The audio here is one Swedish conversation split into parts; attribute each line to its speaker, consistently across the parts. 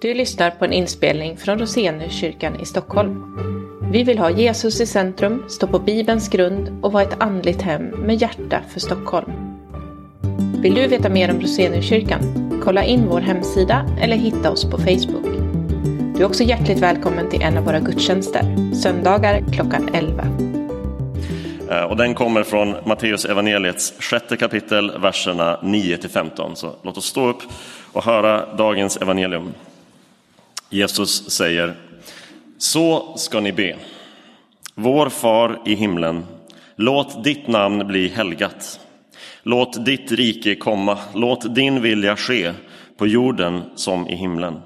Speaker 1: Du lyssnar på en inspelning från Roseniuskyrkan i Stockholm. Vi vill ha Jesus i centrum, stå på Bibelns grund och vara ett andligt hem med hjärta för Stockholm. Vill du veta mer om Roseniuskyrkan? Kolla in vår hemsida eller hitta oss på Facebook. Du är också hjärtligt välkommen till en av våra gudstjänster, söndagar klockan 11.
Speaker 2: Eh, och den kommer från Matteus evangeliets sjätte kapitel, verserna 9 till 15. Så låt oss stå upp och höra dagens evangelium. Jesus säger, så ska ni be. Vår far i himlen, låt ditt namn bli helgat. Låt ditt rike komma, låt din vilja ske på jorden som i himlen.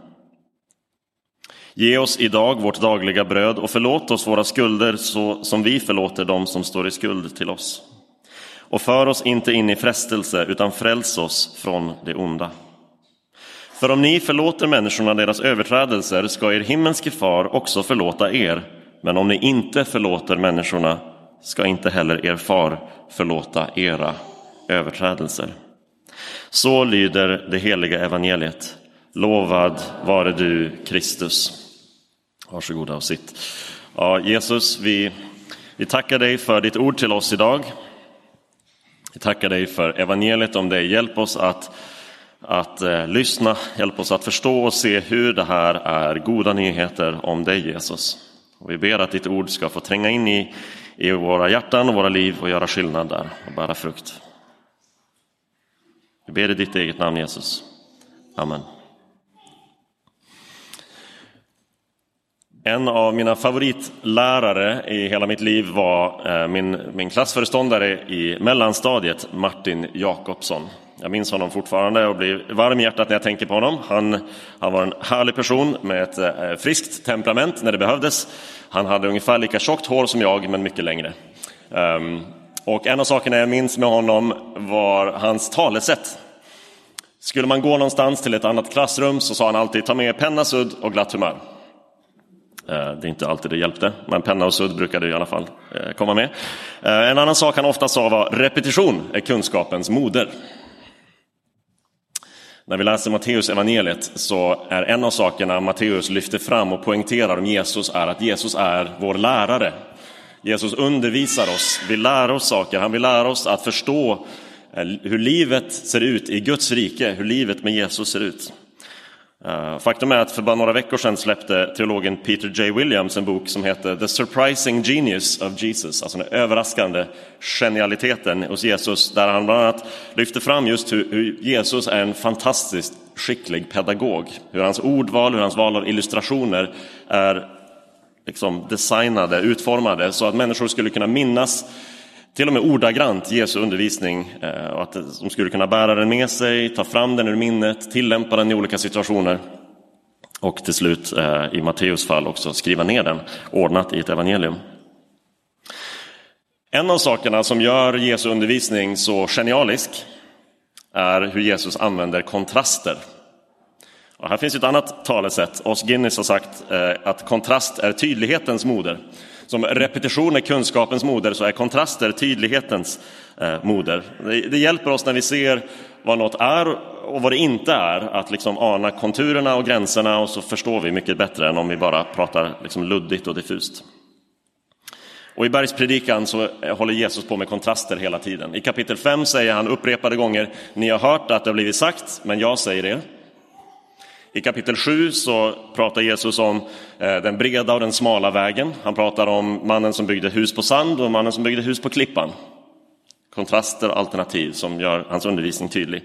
Speaker 2: Ge oss idag vårt dagliga bröd och förlåt oss våra skulder så som vi förlåter dem som står i skuld till oss. Och för oss inte in i frestelse utan fräls oss från det onda. För om ni förlåter människorna deras överträdelser ska er himmelske far också förlåta er. Men om ni inte förlåter människorna ska inte heller er far förlåta era överträdelser. Så lyder det heliga evangeliet. Lovad vare du, Kristus. Varsågoda och sitt. Ja, Jesus, vi, vi tackar dig för ditt ord till oss idag. Vi tackar dig för evangeliet om dig. Hjälp oss att, att eh, lyssna, hjälp oss att förstå och se hur det här är goda nyheter om dig Jesus. Och vi ber att ditt ord ska få tränga in i, i våra hjärtan och våra liv och göra skillnad där och bära frukt. Vi ber i ditt eget namn Jesus. Amen. En av mina favoritlärare i hela mitt liv var eh, min, min klassföreståndare i mellanstadiet, Martin Jakobsson. Jag minns honom fortfarande och blir varm i hjärtat när jag tänker på honom. Han, han var en härlig person med ett eh, friskt temperament när det behövdes. Han hade ungefär lika tjockt hår som jag, men mycket längre. Um, och en av sakerna jag minns med honom var hans talesätt. Skulle man gå någonstans till ett annat klassrum så sa han alltid ta med penna, sudd och glatt humör. Eh, det är inte alltid det hjälpte, men penna och sudd brukade i alla fall eh, komma med. En annan sak han ofta sa var repetition är kunskapens moder. När vi läser Matteus evangeliet så är en av sakerna Matteus lyfter fram och poängterar om Jesus är att Jesus är vår lärare. Jesus undervisar oss, vill lära oss saker, han vill lära oss att förstå eh, hur livet ser ut i Guds rike, hur livet med Jesus ser ut. Eh, faktum är att för bara några veckor sedan släppte teologen Peter J. Williams en bok som heter The Surprising Genius of Jesus, alltså den överraskande genialiteten hos Jesus, där han bland annat lyfter fram just hur, Jesus är en fantastiskt skicklig pedagog. Hur hans ordval, hur hans val av illustrationer är liksom designade, utformade så att människor skulle kunna minnas till och med ordagrant Jesu undervisning eh, och att eh, de skulle kunna bära den med sig, ta fram den ur minnet, tillämpa den i olika situationer och till slut eh, i Matteus fall också skriva ner den ordnat i ett evangelium. En av sakerna som gör Jesu undervisning så genialisk är hur Jesus använder kontraster. Och här finns ett annat talesätt. Os Guinness har sagt att kontrast är tydlighetens moder. Som repetition är kunskapens moder så är kontraster tydlighetens eh, moder. Det, hjälper oss när vi ser vad något är och vad det inte är att liksom ana konturerna och gränserna och så förstår vi mycket bättre än om vi bara pratar liksom luddigt och diffust. Och I bergspredikan så håller Jesus på med kontraster hela tiden. I kapitel 5 säger han upprepade gånger, ni har hört att det har blivit sagt, men jag säger det. I kapitel 7 så pratar Jesus om eh, den breda och den smala vägen. Han pratar om mannen som byggde hus på sand och mannen som byggde hus på klippan. Kontraster och alternativ som gör hans undervisning tydlig.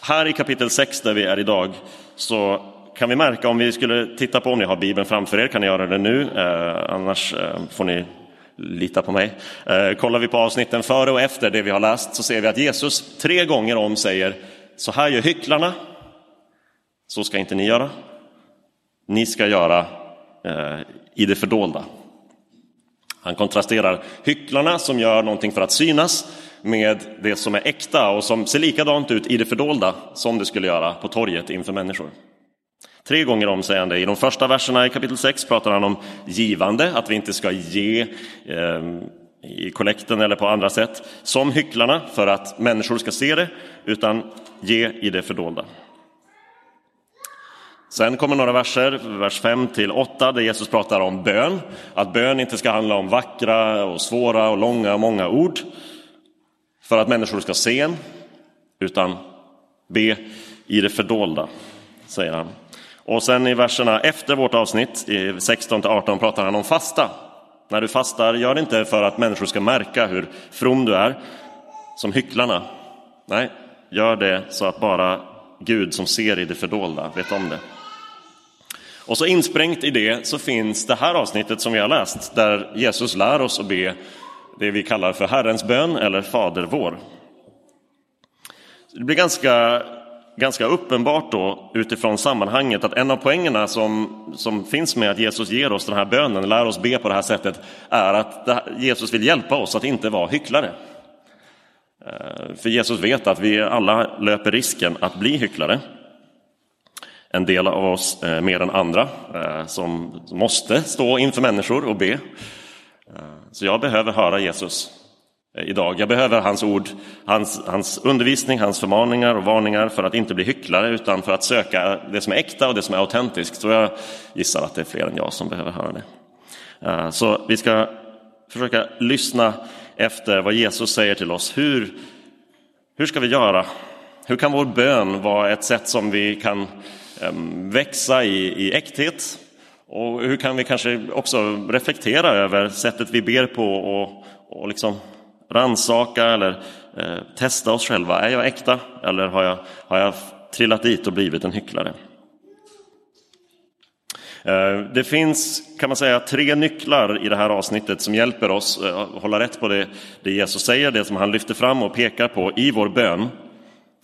Speaker 2: Här i kapitel 6 där vi är idag så kan vi märka om vi skulle titta på, om ni har Bibeln framför er kan ni göra det nu, eh, annars eh, får ni lita på mig. Eh, kollar vi på avsnitten före och efter det vi har läst så ser vi att Jesus tre gånger om säger så här gör hycklarna, så ska inte ni göra. Ni ska göra eh, i det fördolda. Han kontrasterar hycklarna som gör någonting för att synas med det som är äkta och som ser likadant ut i det fördolda som det skulle göra på torget inför människor. Tre gånger om säger han det. I de första verserna i kapitel 6 pratar han om givande, att vi inte ska ge eh, i kollekten eller på andra sätt som hycklarna för att människor ska se det, utan ge i det fördolda. Sen kommer några verser, vers 5 till 8, där Jesus pratar om bön. Att bön inte ska handla om vackra och svåra och långa och många ord för att människor ska se en, utan be i det fördolda, säger han. Och sen i verserna efter vårt avsnitt, i 16 till 18, pratar han om fasta. När du fastar, gör det inte för att människor ska märka hur from du är, som hycklarna. Nej, gör det så att bara Gud som ser i det fördolda vet om det. Och så insprängt i det så finns det här avsnittet som vi har läst, där Jesus lär oss att be det vi kallar för Herrens bön eller Fader vår. Det blir ganska, ganska uppenbart då utifrån sammanhanget att en av poängerna som, som finns med att Jesus ger oss den här bönen, lär oss be på det här sättet, är att Jesus vill hjälpa oss att inte vara hycklare. Eh, för Jesus vet att vi alla löper risken att bli hycklare. En del av oss eh, mer än andra eh, som måste stå inför människor och be. Eh, så jag behöver höra Jesus eh, idag. Jag behöver hans ord, hans, hans undervisning, hans förmaningar och varningar för att inte bli hycklare utan för att söka det som är äkta och det som är autentiskt. Så jag gissar att det är fler än jag som behöver höra det. Eh, så vi ska försöka lyssna efter vad Jesus säger till oss. Hur, hur ska vi göra? Hur kan vår bön vara ett sätt som vi kan Ehm, växa i, i äkthet? Och hur kan vi kanske också reflektera över sättet vi ber på och, och liksom ransaka eller eh, testa oss själva. Är jag äkta eller har jag, har jag trillat dit och blivit en hycklare? Eh, det finns, kan man säga, tre nycklar i det här avsnittet som hjälper oss att eh, hålla rätt på det, det Jesus säger, det som han lyfter fram och pekar på i vår bön,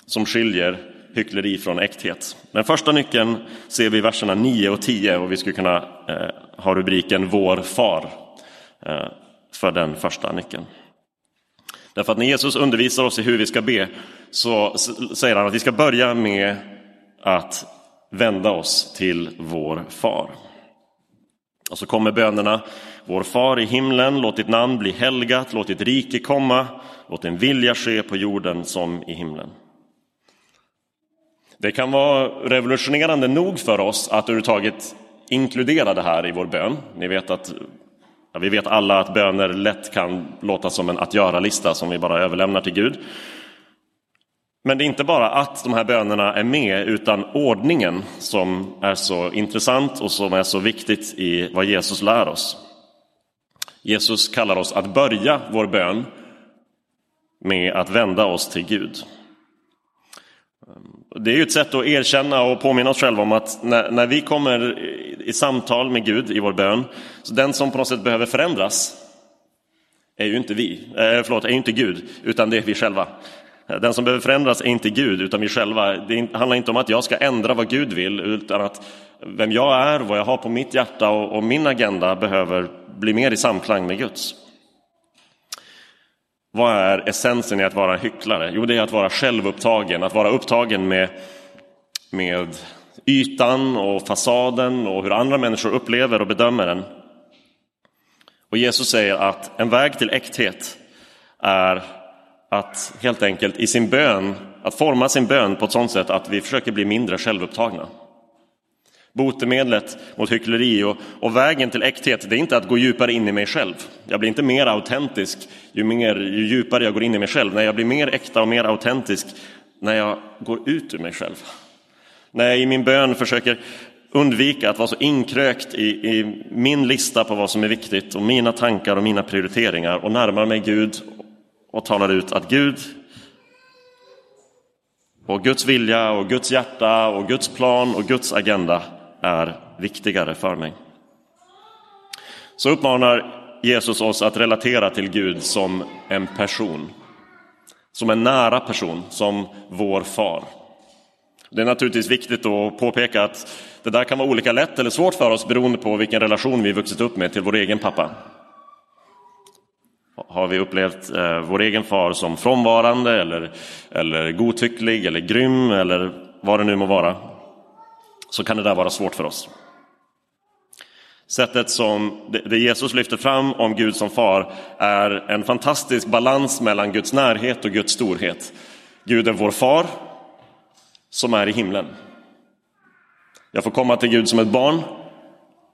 Speaker 2: som skiljer hyckleri från äkthet. Den första nyckeln ser vi i verserna 9 och 10 och vi skulle kunna eh, ha rubriken Vår far eh, för den första nyckeln. Därför att när Jesus undervisar oss i hur vi ska be så säger han att vi ska börja med att vända oss till vår far. Och så kommer bönerna. Vår far i himlen, låt ditt namn bli helgat, låt ditt rike komma, låt din vilja ske på jorden som i himlen. Det kan vara revolutionerande nog för oss att överhuvudtaget inkludera det här i vår bön. Ni vet att, ja, vi vet alla att böner lätt kan låta som en att göra-lista som vi bara överlämnar till Gud. Men det är inte bara att de här bönerna är med, utan ordningen som är så intressant och som är så viktigt i vad Jesus lär oss. Jesus kallar oss att börja vår bön med att vända oss till Gud. Det är ju ett sätt att erkänna och påminna oss själva om att när, när vi kommer i samtal med Gud i vår bön, så den som på något sätt behöver förändras är ju inte vi, eh, förlåt, är inte Gud, utan det är vi själva. Den som behöver förändras är inte Gud, utan vi själva. Det handlar inte om att jag ska ändra vad Gud vill, utan att vem jag är, vad jag har på mitt hjärta och, och min agenda behöver bli mer i samklang med Guds. Vad är essensen i att vara hycklare? Jo, det är att vara självupptagen, att vara upptagen med, med ytan och fasaden och hur andra människor upplever och bedömer den. Och Jesus säger att en väg till äkthet är att helt enkelt i sin bön, att forma sin bön på ett sådant sätt att vi försöker bli mindre självupptagna. Botemedlet mot hyckleri och, och, vägen till äkthet, det är inte att gå djupare in i mig själv. Jag blir inte mer autentisk ju, mer, ju djupare jag går in i mig själv. Nej, jag blir mer äkta och mer autentisk när jag går ut ur mig själv. När jag i min bön försöker undvika att vara så inkrökt i, i min lista på vad som är viktigt och mina tankar och mina prioriteringar och närmar mig Gud och talar ut att Gud och Guds vilja och Guds hjärta och Guds plan och Guds agenda är viktigare för mig. Så uppmanar Jesus oss att relatera till Gud som en person. Som en nära person, som vår far. Det är naturligtvis viktigt att påpeka att det där kan vara olika lätt eller svårt för oss beroende på vilken relation vi vuxit upp med till vår egen pappa har vi upplevt eh, vår egen far som frånvarande eller, eller godtycklig eller grym eller vad det nu må vara, så kan det där vara svårt för oss. Sättet som det Jesus lyfter fram om Gud som far är en fantastisk balans mellan Guds närhet och Guds storhet. Gud är vår far som är i himlen. Jag får komma till Gud som ett barn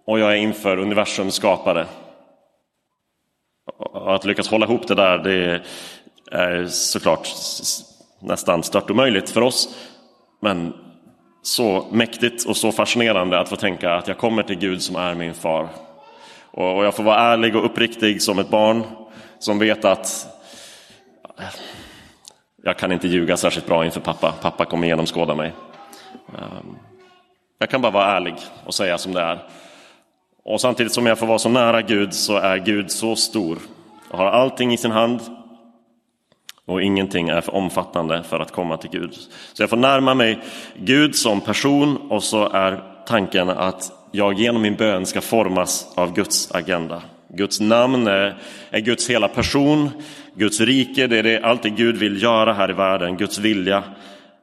Speaker 2: och jag är inför universums skapare. Att lyckas hålla ihop det där, det är såklart nästan stört omöjligt för oss. Men så mäktigt och så fascinerande att få tänka att jag kommer till Gud som är min far. Och jag får vara ärlig och uppriktig som ett barn som vet att jag kan inte ljuga särskilt bra inför pappa. Pappa kommer genomskåda mig. Ehm, jag kan bara vara ärlig och säga som det är. Och samtidigt som jag får vara så nära Gud så är Gud så stor och har allting i sin hand och ingenting är för omfattande för att komma till Gud. Så jag får närma mig Gud som person och så är tanken att jag genom min bön ska formas av Guds agenda. Guds namn är, är Guds hela person, Guds rike, det är det, allt det Gud vill göra här i världen, Guds vilja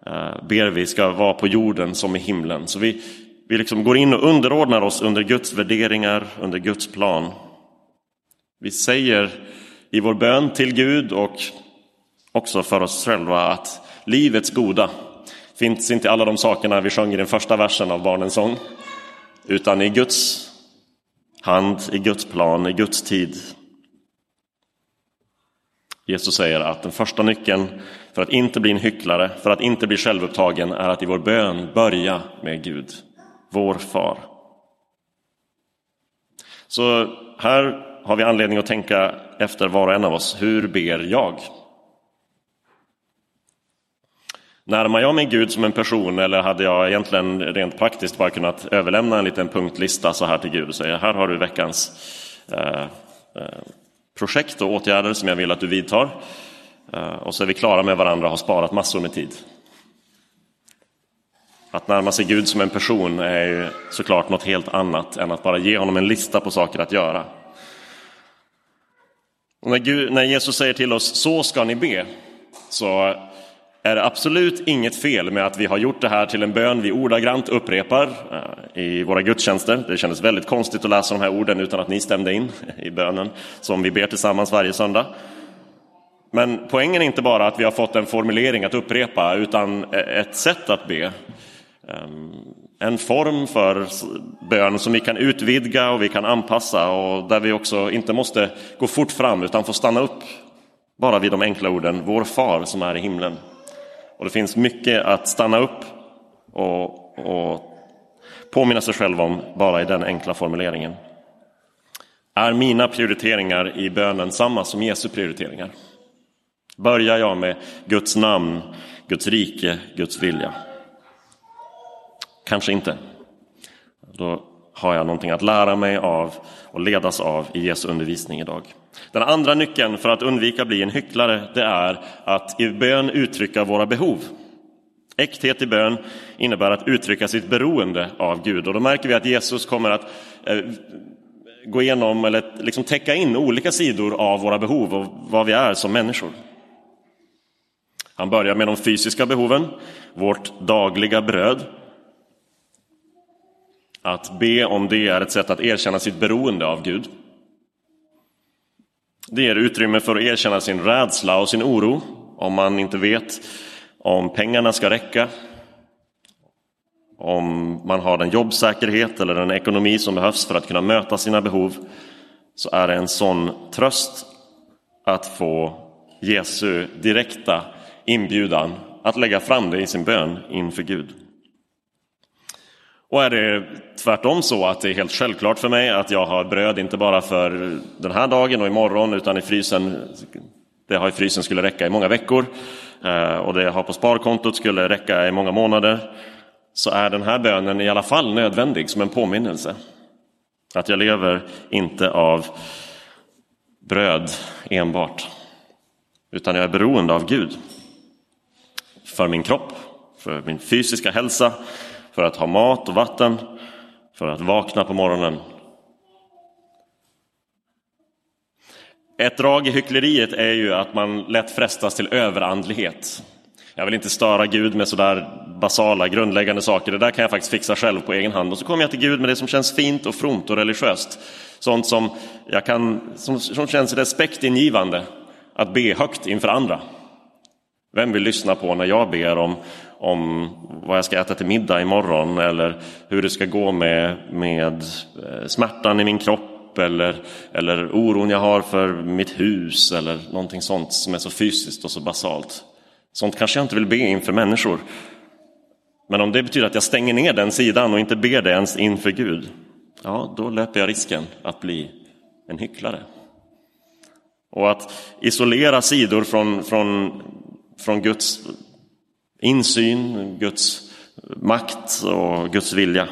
Speaker 2: eh, ber vi ska vara på jorden som i himlen. Så vi, vi liksom går in och underordnar oss under Guds värderingar, under Guds plan. Vi säger i vår bön till Gud och också för oss själva att livets goda finns inte i alla de sakerna vi sjöng i den första versen av Barnens sång, utan i Guds hand, i Guds plan, i Guds tid. Jesus säger att den första nyckeln för att inte bli en hycklare, för att inte bli självupptagen, är att i vår bön börja med Gud, vår far. Så här har vi anledning att tänka efter var och en av oss. Hur ber jag? Närmar jag mig Gud som en person eller hade jag egentligen rent praktiskt bara kunnat överlämna en liten punktlista så här till Gud och säga här har du veckans eh, eh, projekt och åtgärder som jag vill att du vidtar. Eh, och så är vi klara med varandra och har sparat massor med tid. Att närma sig Gud som en person är ju såklart något helt annat än att bara ge honom en lista på saker att göra. Och när, Gud, när Jesus säger till oss så ska ni be så är det absolut inget fel med att vi har gjort det här till en bön vi ordagrant upprepar eh, i våra gudstjänster. Det kändes väldigt konstigt att läsa de här orden utan att ni stämde in i bönen som vi ber tillsammans varje söndag. Men poängen är inte bara att vi har fått en formulering att upprepa utan e- ett sätt att be. Ehm, en form för bön som vi kan utvidga och vi kan anpassa och där vi också inte måste gå fort fram utan får stanna upp bara vid de enkla orden Vår far som är i himlen. Och det finns mycket att stanna upp och, och påminna sig själv om bara i den enkla formuleringen. Är mina prioriteringar i bönen samma som Jesu prioriteringar? Börjar jag med Guds namn, Guds rike, Guds vilja? Kanske inte. Då har jag någonting att lära mig av och ledas av i Jesu undervisning idag. Den andra nyckeln för att undvika att bli en hycklare det är att i bön uttrycka våra behov. Äkthet i bön innebär att uttrycka sitt beroende av Gud och då märker vi att Jesus kommer att eh, gå igenom eller liksom täcka in olika sidor av våra behov och vad vi är som människor. Han börjar med de fysiska behoven, vårt dagliga bröd. Att be om det är ett sätt att erkänna sitt beroende av Gud. Det ger utrymme för att erkänna sin rädsla och sin oro om man inte vet om pengarna ska räcka, om man har den jobbsäkerhet eller den ekonomi som behövs för att kunna möta sina behov, så är det en sån tröst att få Jesu direkta inbjudan att lägga fram det i sin bön inför Gud. Och är det tvärtom så att det är helt självklart för mig att jag har bröd inte bara för den här dagen och imorgon utan i frysen, det har i frysen skulle räcka i många veckor eh, och det jag har på sparkontot skulle räcka i många månader så är den här bönen i alla fall nödvändig som en påminnelse. Att jag lever inte av bröd enbart utan jag är beroende av Gud för min kropp, för min fysiska hälsa, för att ha mat och vatten, för att vakna på morgonen. Ett drag i hyckleriet är ju att man lätt frestas till överandlighet. Jag vill inte störa Gud med sådär basala, grundläggande saker. Det där kan jag faktiskt fixa själv på egen hand. Och så kommer jag till Gud med det som känns fint och fromt och religiöst. Sånt som, jag kan, som, som känns respektingivande att be högt inför andra. Vem vill lyssna på när jag ber om, om vad jag ska äta till middag imorgon eller hur det ska gå med, med eh, smärtan i min kropp eller, eller oron jag har för mitt hus eller någonting sånt som är så fysiskt och så basalt. Sånt kanske jag inte vill be inför människor. Men om det betyder att jag stänger ner den sidan och inte ber det ens inför Gud, ja, då löper jag risken att bli en hycklare. Och att isolera sidor från, från, från Guds insyn, Guds makt och Guds vilja.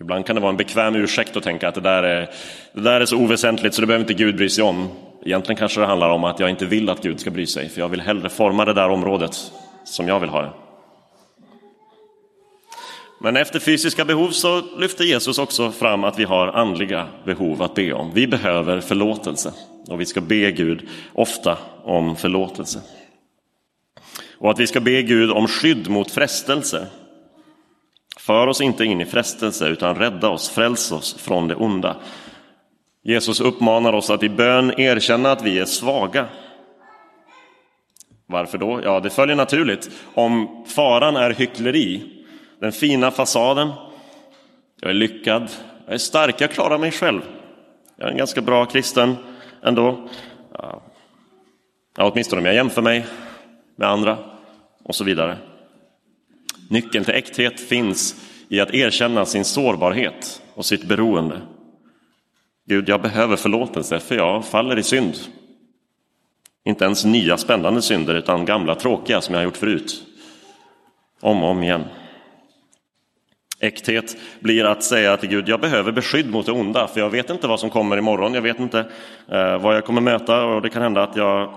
Speaker 2: Ibland kan det vara en bekväm ursäkt att tänka att det där, är, det där är så oväsentligt så det behöver inte Gud bry sig om. Egentligen kanske det handlar om att jag inte vill att Gud ska bry sig, för jag vill hellre forma det där området som jag vill ha det. Men efter fysiska behov så lyfter Jesus också fram att vi har andliga behov att be om. Vi behöver förlåtelse och vi ska be Gud ofta om förlåtelse. Och att vi ska be Gud om skydd mot frestelse. För oss inte in i frestelse utan rädda oss, fräls oss från det onda. Jesus uppmanar oss att i bön erkänna att vi är svaga. Varför då? Ja, det följer naturligt. Om faran är hyckleri, den fina fasaden, jag är lyckad, jag är stark, jag klarar mig själv. Jag är en ganska bra kristen ändå. Ja, åtminstone om jag jämför mig med andra och så vidare. Nyckeln till äkthet finns i att erkänna sin sårbarhet och sitt beroende. Gud, jag behöver förlåtelse för jag faller i synd. Inte ens nya spännande synder utan gamla tråkiga som jag har gjort förut. Om och om igen. Äkthet blir att säga till Gud, jag behöver beskydd mot det onda, för jag vet inte vad som kommer imorgon, jag vet inte eh, vad jag kommer möta och det kan hända att jag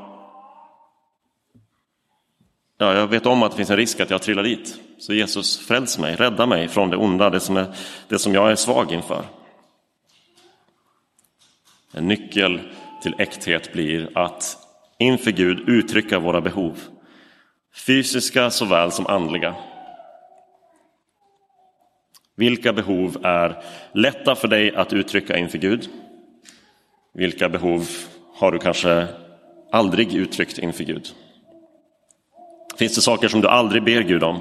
Speaker 2: Ja, jag vet om att det finns en risk att jag trillar dit. Så Jesus, fräls mig, rädda mig från det onda, det som, är, det som jag är svag inför. En nyckel till äkthet blir att inför Gud uttrycka våra behov, fysiska såväl som andliga. Vilka behov är lätta för dig att uttrycka inför Gud? Vilka behov har du kanske aldrig uttryckt inför Gud? Finns det saker som du aldrig ber Gud om,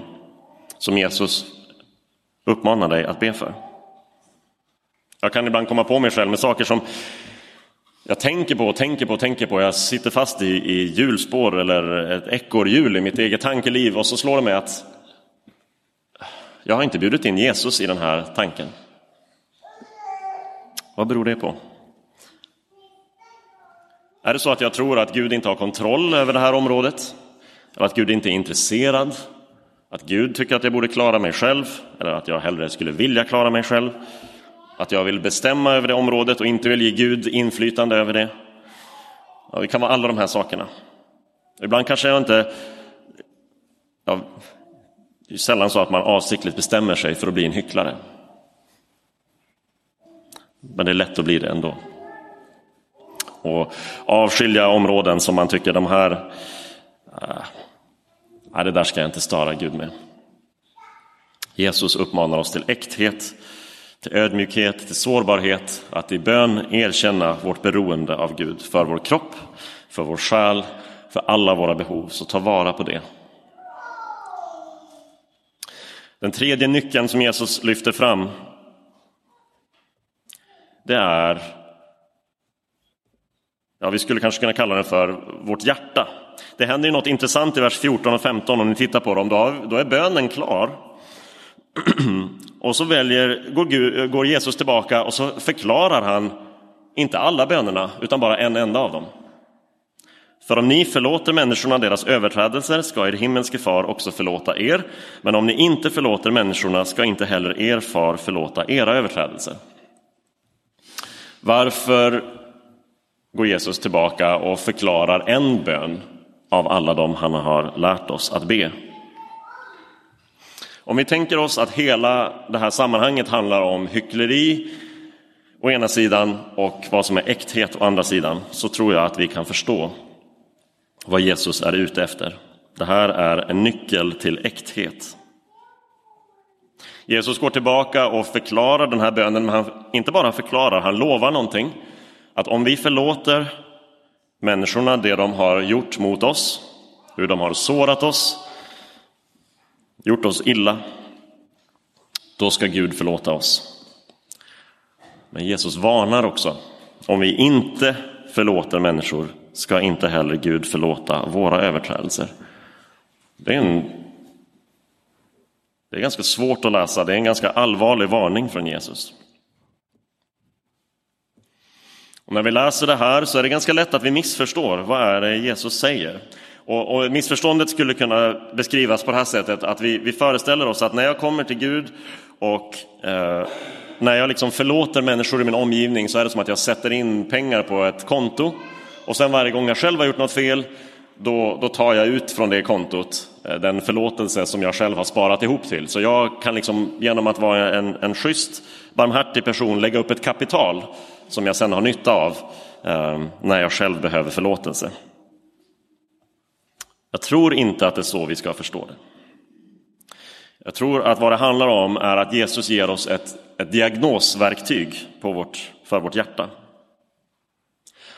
Speaker 2: som Jesus uppmanar dig att be för? Jag kan ibland komma på mig själv med saker som jag tänker på och tänker på och tänker på. Jag sitter fast i, i hjulspår eller ett ekorrhjul i mitt eget tankeliv och så slår det mig att jag har inte bjudit in Jesus i den här tanken. Vad beror det på? Är det så att jag tror att Gud inte har kontroll över det här området? Eller att Gud inte är intresserad? Att Gud tycker att jag borde klara mig själv? Eller att jag hellre skulle vilja klara mig själv? Att jag vill bestämma över det området och inte vill ge Gud inflytande över det? Ja, det kan vara alla de här sakerna. Ibland kanske jag inte... Ja, det är sällan så att man avsiktligt bestämmer sig för att bli en hycklare. Men det är lätt att bli det ändå. Och avskilja områden som man tycker de här, äh, det där ska jag inte störa Gud med. Jesus uppmanar oss till äkthet, till ödmjukhet, till sårbarhet, att i bön erkänna vårt beroende av Gud för vår kropp, för vår själ, för alla våra behov. Så ta vara på det. Den tredje nyckeln som Jesus lyfter fram det är, ja vi skulle kanske kunna kalla den för vårt hjärta. Det händer ju något intressant i vers 14 och 15 om ni tittar på dem, då, då är bönen klar. och så väljer, går, Gud, går Jesus tillbaka och så förklarar han, inte alla bönerna, utan bara en enda av dem. För om ni förlåter människorna deras överträdelser ska er himmelske far också förlåta er. Men om ni inte förlåter människorna ska inte heller er far förlåta era överträdelser. Varför går Jesus tillbaka och förklarar en bön av alla dem han har lärt oss att be? Om vi tänker oss att hela det här sammanhanget handlar om hyckleri å ena sidan och vad som är äkthet å andra sidan så tror jag att vi kan förstå vad Jesus är ute efter. Det här är en nyckel till äkthet. Jesus går tillbaka och förklarar den här bönen, men han inte bara förklarar, han lovar någonting. Att om vi förlåter människorna det de har gjort mot oss, hur de har sårat oss, gjort oss illa, då ska Gud förlåta oss. Men Jesus varnar också. Om vi inte förlåter människor ska inte heller Gud förlåta våra överträdelser. Det är, en, det är ganska svårt att läsa, det är en ganska allvarlig varning från Jesus. Och när vi läser det här så är det ganska lätt att vi missförstår vad är det Jesus säger. Och, och missförståndet skulle kunna beskrivas på det här sättet att vi, vi föreställer oss att när jag kommer till Gud och eh, när jag liksom förlåter människor i min omgivning så är det som att jag sätter in pengar på ett konto och sen varje gång jag själv har gjort något fel då, då tar jag ut från det kontot eh, den förlåtelse som jag själv har sparat ihop till. Så jag kan liksom genom att vara en, en schysst, barmhärtig person lägga upp ett kapital som jag sen har nytta av eh, när jag själv behöver förlåtelse. Jag tror inte att det är så vi ska förstå det. Jag tror att vad det handlar om är att Jesus ger oss ett, ett diagnosverktyg på vårt, för vårt hjärta.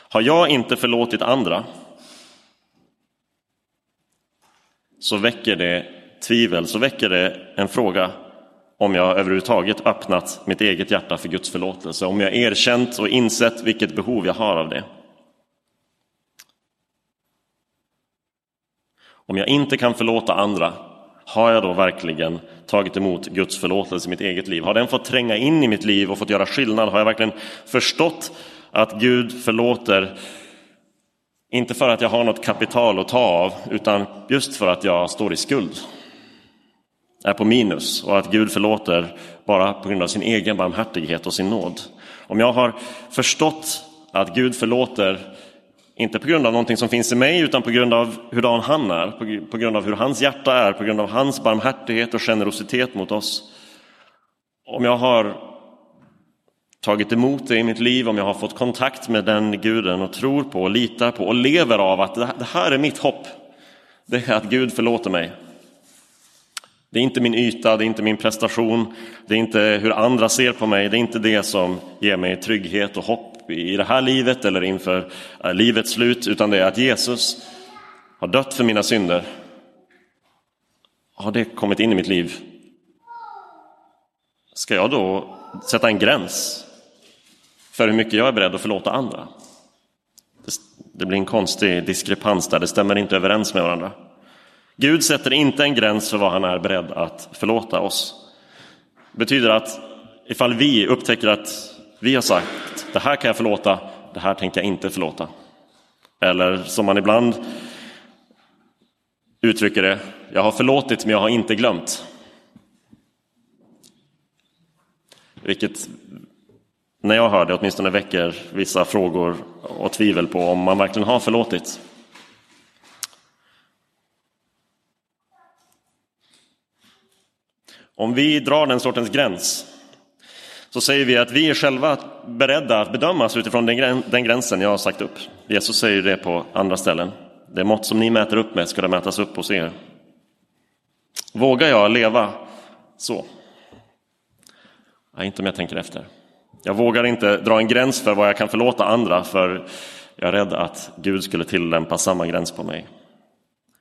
Speaker 2: Har jag inte förlåtit andra så väcker det tvivel, så väcker det en fråga om jag överhuvudtaget öppnat mitt eget hjärta för Guds förlåtelse, om jag erkänt och insett vilket behov jag har av det. Om jag inte kan förlåta andra, har jag då verkligen tagit emot Guds förlåtelse i mitt eget liv? Har den fått tränga in i mitt liv och fått göra skillnad? Har jag verkligen förstått att Gud förlåter, inte för att jag har något kapital att ta av, utan just för att jag står i skuld, är på minus och att Gud förlåter bara på grund av sin egen barmhärtighet och sin nåd. Om jag har förstått att Gud förlåter inte på grund av någonting som finns i mig, utan på grund av hurdan han är, på grund av hur hans hjärta är, på grund av hans barmhärtighet och generositet mot oss. Om jag har tagit emot det i mitt liv, om jag har fått kontakt med den guden och tror på och litar på och lever av att det här är mitt hopp, det är att Gud förlåter mig. Det är inte min yta, det är inte min prestation, det är inte hur andra ser på mig, det är inte det som ger mig trygghet och hopp i det här livet eller inför eh, livets slut, utan det är att Jesus har dött för mina synder. Har det kommit in i mitt liv? Ska jag då sätta en gräns för hur mycket jag är beredd att förlåta andra? Det blir en konstig diskrepans där, det stämmer inte överens med varandra. Gud sätter inte en gräns för vad han är beredd att förlåta oss. Det betyder att ifall vi upptäcker att vi har sagt det här kan jag förlåta, det här tänker jag inte förlåta. Eller som man ibland uttrycker det, jag har förlåtit men jag har inte glömt. Vilket, när jag hör det, åtminstone väcker vissa frågor och tvivel på om man verkligen har förlåtit. Om vi drar den sortens gräns så säger vi att vi är själva beredda att bedömas utifrån den gränsen jag har sagt upp. Jesus säger det på andra ställen. Det mått som ni mäter upp med ska det mätas upp hos er. Vågar jag leva så? Nej, inte om jag tänker efter. Jag vågar inte dra en gräns för vad jag kan förlåta andra för jag är rädd att Gud skulle tillämpa samma gräns på mig.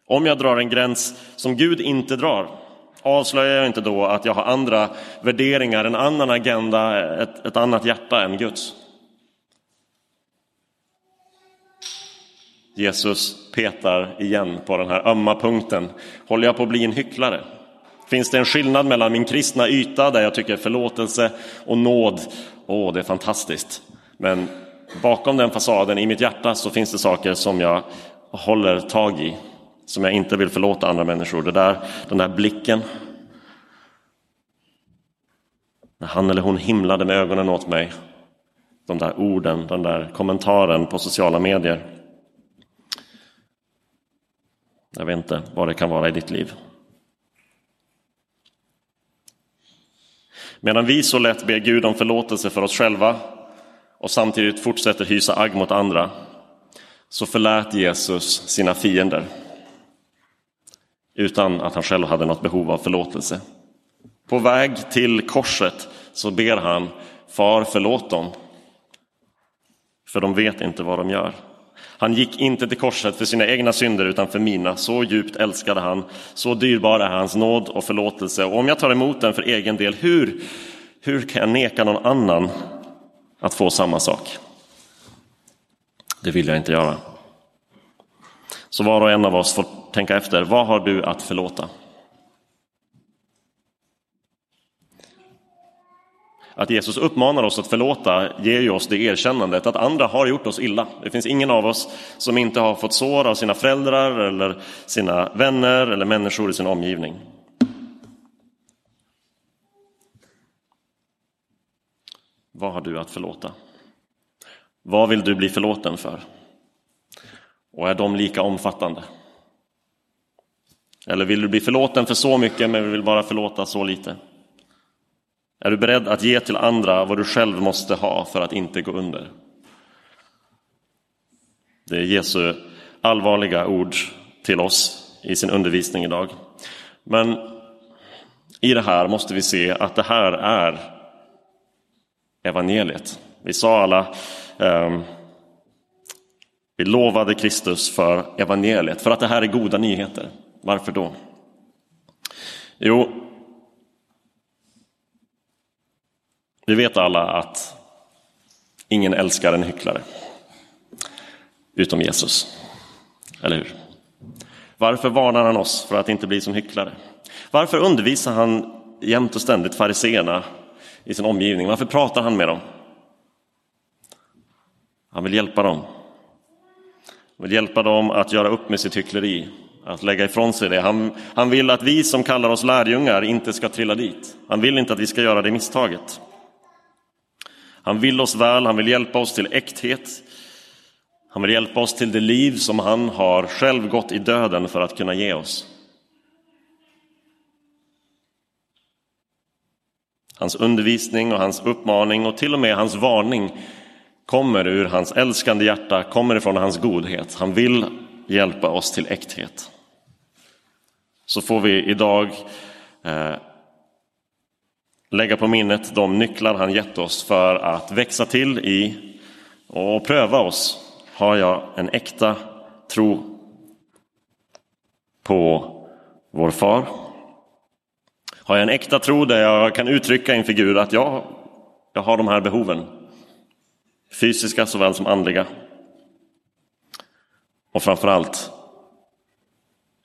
Speaker 2: Om jag drar en gräns som Gud inte drar avslöjar jag inte då att jag har andra värderingar, en annan agenda, ett, ett annat hjärta än Guds? Jesus petar igen på den här ömma punkten. Håller jag på att bli en hycklare? Finns det en skillnad mellan min kristna yta där jag tycker förlåtelse och nåd, åh, det är fantastiskt. Men bakom den fasaden i mitt hjärta så finns det saker som jag håller tag i som jag inte vill förlåta andra människor. Det där, den där blicken. När han eller hon himlade med ögonen åt mig. De där orden, den där kommentaren på sociala medier. Jag vet inte vad det kan vara i ditt liv. Medan vi så lätt ber Gud om förlåtelse för oss själva och samtidigt fortsätter hysa agg mot andra så förlät Jesus sina fiender utan att han själv hade något behov av förlåtelse. På väg till korset så ber han Far förlåt dem, för de vet inte vad de gör. Han gick inte till korset för sina egna synder utan för mina. Så djupt älskade han, så dyrbar är hans nåd och förlåtelse. Och om jag tar emot den för egen del, hur, hur kan jag neka någon annan att få samma sak? Det vill jag inte göra. Så var och en av oss får tänka efter, vad har du att förlåta? Att Jesus uppmanar oss att förlåta ger ju oss det erkännandet att andra har gjort oss illa. Det finns ingen av oss som inte har fått sår av sina föräldrar eller sina vänner eller människor i sin omgivning. Vad har du att förlåta? Vad vill du bli förlåten för? Och är de lika omfattande? Eller vill du bli förlåten för så mycket men vill bara förlåta så lite? Är du beredd att ge till andra vad du själv måste ha för att inte gå under? Det är Jesu allvarliga ord till oss i sin undervisning idag. Men i det här måste vi se att det här är evangeliet. Vi sa alla, eh, vi lovade Kristus för evangeliet, för att det här är goda nyheter. Varför då? Jo, vi vet alla att ingen älskar en hycklare. Utom Jesus. Eller hur? Varför varnar han oss för att inte bli som hycklare? Varför undervisar han jämt och ständigt fariseerna i sin omgivning? Varför pratar han med dem? Han vill hjälpa dem. Han vill hjälpa dem att göra upp med sitt hyckleri, att lägga ifrån sig det. Han, han vill att vi som kallar oss lärjungar inte ska trilla dit. Han vill inte att vi ska göra det misstaget. Han vill oss väl, han vill hjälpa oss till äkthet. Han vill hjälpa oss till det liv som han har själv gått i döden för att kunna ge oss. Hans undervisning och hans uppmaning och till och med hans varning kommer ur hans älskande hjärta, kommer ifrån hans godhet. Han vill hjälpa oss till äkthet. Så får vi idag eh, lägga på minnet de nycklar han gett oss för att växa till i och pröva oss. Har jag en äkta tro på vår far? Har jag en äkta tro där jag kan uttrycka inför Gud att jag, jag har de här behoven? Fysiska såväl som andliga. Och framförallt,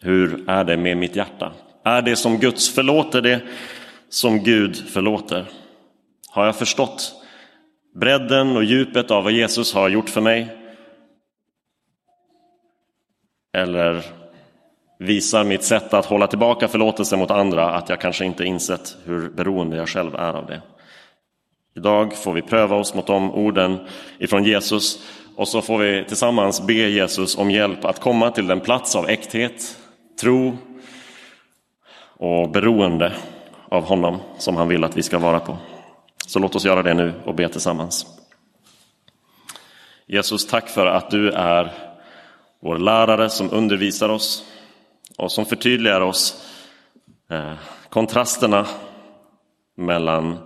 Speaker 2: hur är det med mitt hjärta? Är det som Guds förlåter det som Gud förlåter? Har jag förstått bredden och djupet av vad Jesus har gjort för mig? Eller visar mitt sätt att hålla tillbaka förlåtelse mot andra att jag kanske inte insett hur beroende jag själv är av det? Idag får vi pröva oss mot de orden ifrån Jesus och så får vi tillsammans be Jesus om hjälp att komma till den plats av äkthet, tro och beroende av honom som han vill att vi ska vara på. Så låt oss göra det nu och be tillsammans. Jesus, tack för att du är vår lärare som undervisar oss och som förtydligar oss eh, kontrasterna mellan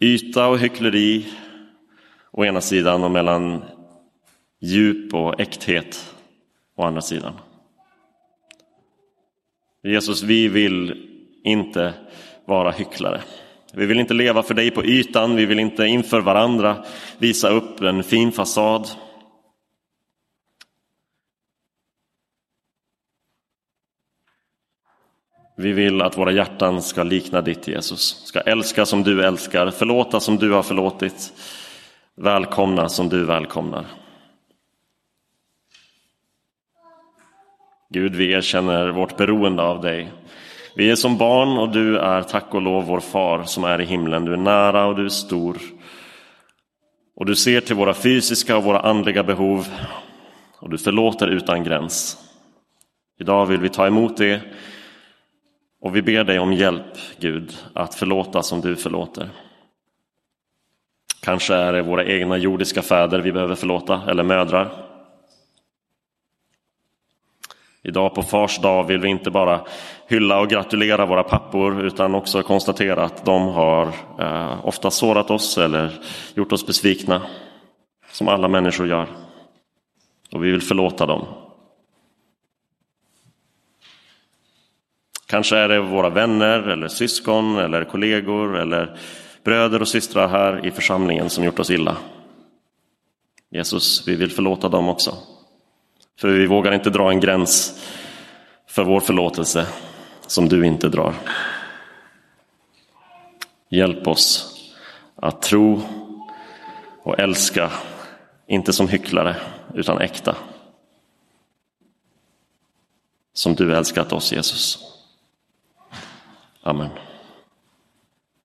Speaker 2: yta och hyckleri å ena sidan och mellan djup och äkthet å andra sidan. Jesus, vi vill inte vara hycklare. Vi vill inte leva för dig på ytan, vi vill inte inför varandra visa upp en fin fasad. Vi vill att våra hjärtan ska likna ditt Jesus, ska älska som du älskar, förlåta som du har förlåtit, välkomna som du välkomnar. Gud, vi erkänner vårt beroende av dig. Vi är som barn och du är tack och lov vår far som är i himlen. Du är nära och du är stor. Och du ser till våra fysiska och våra andliga behov och du förlåter utan gräns. Idag vill vi ta emot det och vi ber dig om hjälp, Gud, att förlåta som du förlåter. Kanske är det våra egna jordiska fäder vi behöver förlåta, eller mödrar. Idag på Fars dag vill vi inte bara hylla och gratulera våra pappor utan också konstatera att de har eh, ofta sårat oss eller gjort oss besvikna, som alla människor gör. Och vi vill förlåta dem. Kanske är det våra vänner eller syskon eller kollegor eller bröder och systrar här i församlingen som gjort oss illa. Jesus, vi vill förlåta dem också. För vi vågar inte dra en gräns för vår förlåtelse som du inte drar. Hjälp oss att tro och älska, inte som hycklare utan äkta. Som du älskat oss Jesus. Amen.